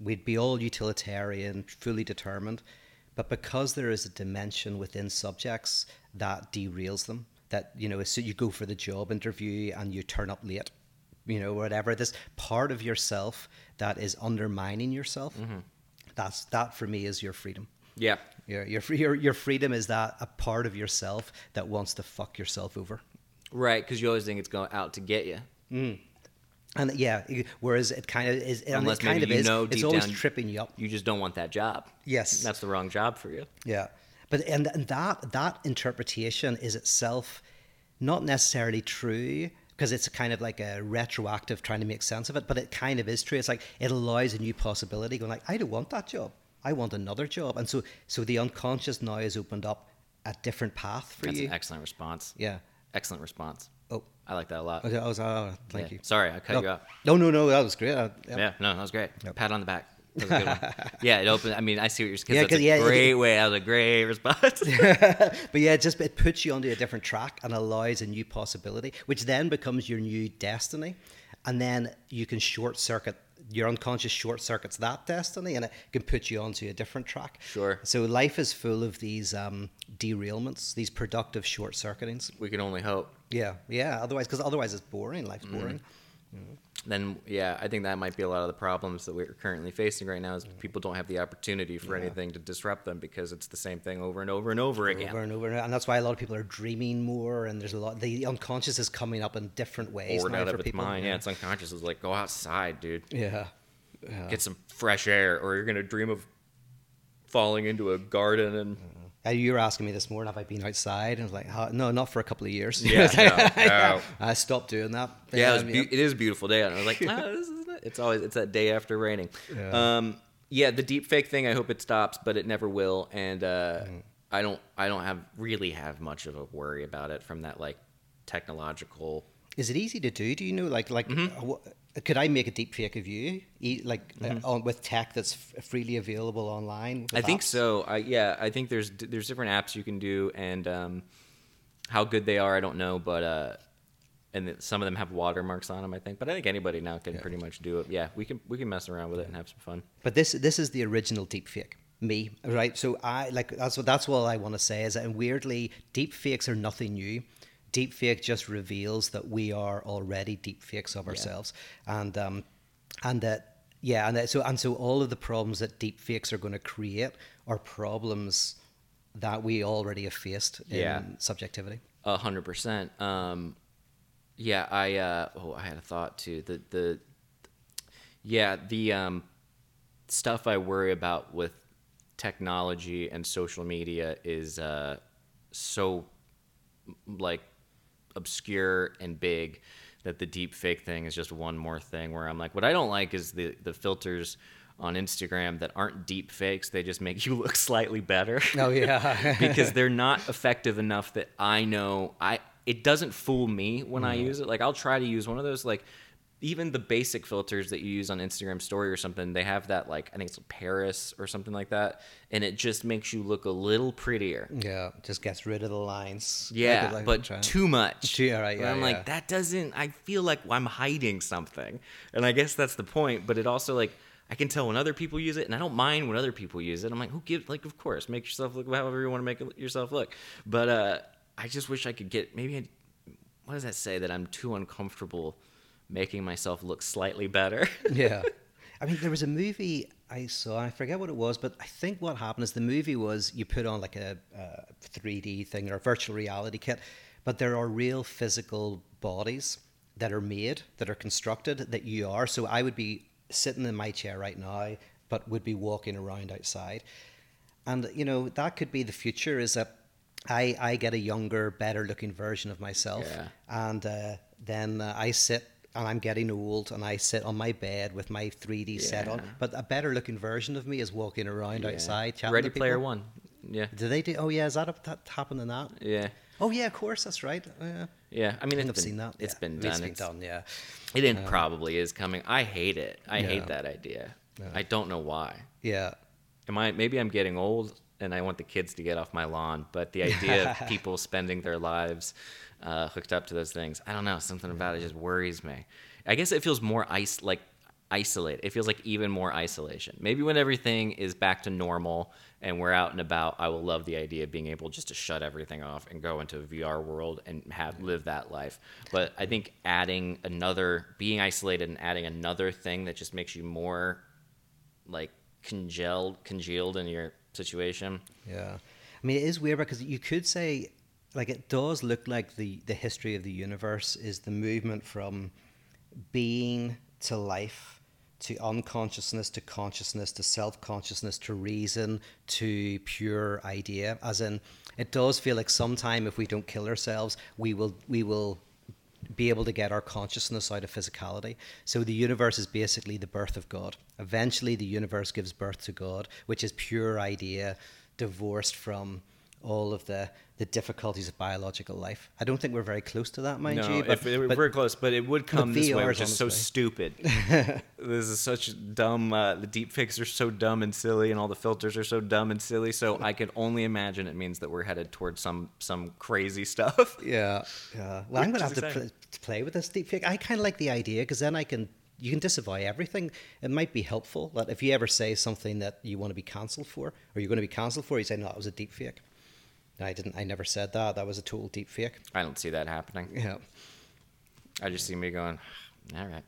S2: we'd be all utilitarian, fully determined. But because there is a dimension within subjects that derails them, that you know, so you go for the job interview and you turn up late, you know, whatever. This part of yourself that is undermining yourself. Mm-hmm. That's that for me is your freedom.
S1: Yeah.
S2: Your your your your freedom is that a part of yourself that wants to fuck yourself over.
S1: Right, because you always think it's going out to get you.
S2: And yeah, whereas it kind of is,
S1: Unless
S2: it kind
S1: maybe
S2: of
S1: you
S2: is,
S1: know
S2: it's always
S1: down-
S2: tripping you up.
S1: You just don't want that job.
S2: Yes.
S1: That's the wrong job for you.
S2: Yeah, but and, and that that interpretation is itself not necessarily true because it's kind of like a retroactive trying to make sense of it, but it kind of is true. It's like it allows a new possibility. Going like, I don't want that job. I want another job, and so so the unconscious now has opened up a different path for
S1: That's
S2: you.
S1: That's an excellent response.
S2: yeah.
S1: Excellent response.
S2: Oh.
S1: I like that a lot.
S2: Okay, I was, oh, thank
S1: Yeah.
S2: you.
S1: Sorry, I cut
S2: no,
S1: you off.
S2: No, no, no, that was great. Uh, yeah.
S1: Yeah, no, that was great.
S2: Yep.
S1: Pat on the back. That was a good one. yeah, it opened. I mean, I see what you're saying.
S2: Yeah,
S1: that's a
S2: yeah,
S1: great way. That was a great response.
S2: but yeah, it just it puts you onto a different track and allows a new possibility, which then becomes your new destiny, and then you can short circuit your unconscious short circuits that destiny, and it can put you onto a different track.
S1: Sure.
S2: So life is full of these um, derailments, these productive short circuitings.
S1: we can only hope.
S2: Yeah, yeah. Otherwise, because otherwise it's boring. Life's
S1: Mm-hmm.
S2: boring.
S1: Then, yeah, I think that might be a lot of the problems that we're currently facing right now. Is people don't have the opportunity for anything to disrupt them because it's the same thing over and over and over again.
S2: Over and over, and that's why a lot of people are dreaming more, and there's a lot. The unconscious is coming up in different ways
S1: Bored out of its mind. Yeah, it's unconscious. It's like go outside, dude.
S2: yeah. yeah.
S1: Get some fresh air, or you're gonna dream of falling into a garden and
S2: Uh, you were asking me this morning, have I been outside? And I was like, "Huh, no, not for a couple of years.
S1: Yeah, no, no.
S2: I stopped doing that.
S1: Yeah, it, was
S2: Um,
S1: be- it is a beautiful day, and I was like, ah, this is it. It's always it's that day after raining.
S2: Yeah.
S1: Um, yeah, the deep fake thing. I hope it stops, but it never will, and uh,
S2: Mm.
S1: I don't I don't have really have much of a worry about it from that like technological.
S2: Is it easy to do? Do you know, like, like,
S1: Mm-hmm.
S2: uh, could I make a deep fake of you, like, uh, on, with tech that's f- freely available online?
S1: I think so. I yeah, I think there's there's different apps you can do, and um, how good they are, I don't know, but uh, and some of them have watermarks on them, I think. But I think anybody now can pretty much do it. Yeah, we can we can mess around with it and have some fun.
S2: But this this is the original deep fake. Me, right? So I like that's what that's what I want to say is that and weirdly, deep fakes are nothing new. Deep fake just reveals that we are already deep fakes of ourselves, and um, and that yeah, and that, so and so all of the problems that deep fakes are going to create are problems that we already have faced in
S1: Yeah.
S2: subjectivity.
S1: A hundred percent. Um, Yeah, I uh, oh I had a thought too. The the yeah the um, stuff I worry about with technology and social media is uh, so like obscure and big that the deep fake thing is just one more thing where I'm like what I don't like is the the filters on Instagram that aren't deep fakes they just make you look slightly better
S2: Oh yeah.
S1: because they're not effective enough that I know I it doesn't fool me when I mm-hmm. use it. Like I'll try to use one of those like even the basic filters that you use on Instagram story or something, they have that like I think it's Paris or something like that, and it just makes you look a little prettier.
S2: yeah, just gets rid of the lines.
S1: Yeah,
S2: Like-
S1: but too much.
S2: Too- yeah, right, yeah,
S1: I'm
S2: yeah.
S1: like, that doesn't. I feel like I'm hiding something, and I guess that's the point. But it also like I can tell when other people use it, and I don't mind when other people use it. I'm like, who gives? Like, of course, make yourself look however you want to make yourself look. But uh, I just wish I could get maybe. I, what does that say? That I'm too uncomfortable making myself look slightly better.
S2: yeah. I mean, there was a movie I saw. I forget what it was, but I think what happened is the movie was you put on like a, a 3D thing or a virtual reality kit, but there are real physical bodies that are made, that are constructed, that you are. So I would be sitting in my chair right now, but would be walking around outside. And, you know, that could be the future is that I, I get a younger, better looking version of myself.
S1: Yeah.
S2: And uh, then uh, I sit and I'm getting old and I sit on my bed with my 3D set on. But a better looking version of me is walking around
S1: Yeah.
S2: outside. Chatting
S1: Ready
S2: to people.
S1: Player One. Yeah.
S2: Do they do? Oh, yeah. Is that, a, that happened in that?
S1: Yeah.
S2: Oh, yeah, of course. That's right. Oh, yeah.
S1: Yeah. I mean, it's
S2: I've
S1: been,
S2: seen that.
S1: It's
S2: Yeah.
S1: been
S2: It's
S1: done.
S2: been
S1: It's-
S2: done, yeah.
S1: It in probably is coming. I hate it. I
S2: Yeah.
S1: hate that idea. I don't know why.
S2: Yeah.
S1: Am I maybe I'm getting old and I want the kids to get off my lawn, but the idea of people spending their lives uh, hooked up to those things, I don't know, something about it just worries me. I guess it feels more ice like isolated. It feels like even more isolation. Maybe when everything is back to normal and we're out and about, I will love the idea of being able just to shut everything off and go into a VR world and have live that life. But I think adding another being isolated and adding another thing that just makes you more like congealed congealed in your situation.
S2: Yeah, I mean it is weird because you could say, like, it does look like the the history of the universe is the movement from being to life to unconsciousness to consciousness to self consciousness to reason to pure idea. As in, it does feel like sometime if we don't kill ourselves, we will we will be able to get our consciousness out of physicality. So the universe is basically the birth of God. Eventually, the universe gives birth to God, which is pure idea, divorced from all of the, the difficulties of biological life. I don't think we're very close to that, mind
S1: no,
S2: you.
S1: if it, we're close, but it would come this way, which
S2: is
S1: so stupid. this is such dumb. Uh, the deep fakes are so dumb and silly, and all the filters are so dumb and silly. So I can only imagine it means that we're headed towards some some crazy stuff.
S2: Yeah, yeah. Well, I'm going to
S1: is
S2: have to, pl- to play with this deepfake. I kind of like the idea because then I can you can disavow everything. It might be helpful that if you ever say something that you want to be cancelled for, or you're going to be cancelled for, you say no, it was a deepfake. I didn't. I never said that. That was a total deepfake.
S1: I don't see that happening.
S2: Yeah.
S1: I just see me going, all right,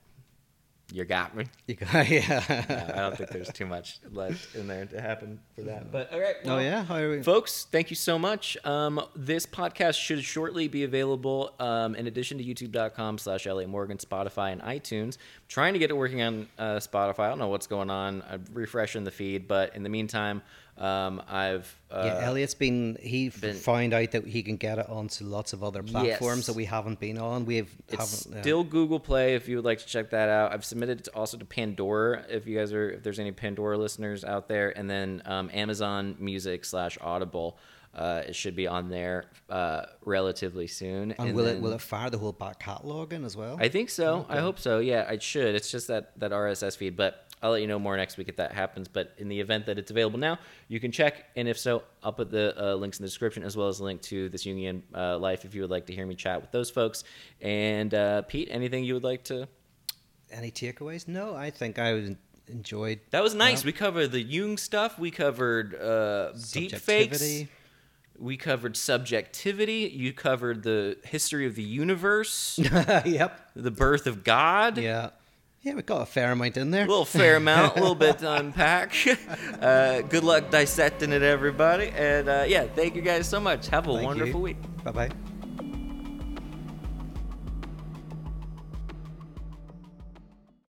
S1: you got me.
S2: You got, yeah.
S1: Uh, I don't think there's too much left in there to happen for that. But all right.
S2: oh yeah. How are we?
S1: Folks, thank you so much. Um, this podcast should shortly be available um, in addition to youtube.com slash LA Morgan, Spotify, and iTunes. trying to get it working on uh, Spotify. I don't know what's going on. I'm refreshing the feed, but in the meantime, um, I've. Uh,
S2: yeah, Elliot's been. He
S1: been-
S2: found out that he can get it onto lots of other platforms
S1: Yes.
S2: that we haven't been on. We've
S1: It's
S2: haven't.
S1: still Google Play if you would like to check that out. I've submitted it also to Pandora if you guys are if there's any Pandora listeners out there, and then um, Amazon Music slash Audible. Uh, it should be on there uh, relatively soon.
S2: And will it will it fire the whole back catalog in as well?
S1: I think so. I hope so. Yeah, it should. It's just that that RSS feed, but I'll let you know more next week if that happens. But in the event that it's available now, you can check, and if so, I'll put the uh, links in the description as well as a link to this Jungian uh, Life if you would like to hear me chat with those folks. And uh, Pete, anything you would like to?
S2: Any takeaways? No, I think I enjoyed.
S1: That was nice.
S2: Well-
S1: we covered the Jung stuff. We covered uh, deep fakes. We covered subjectivity. You covered the history of the universe,
S2: yep.
S1: the birth of God.
S2: Yeah. Yeah, we got a fair amount in there.
S1: A little fair amount, a little bit to unpack. Uh, good luck dissecting it, everybody. And uh, yeah, thank you guys so much. Have a
S2: Thank
S1: wonderful
S2: you.
S1: week.
S2: Bye bye.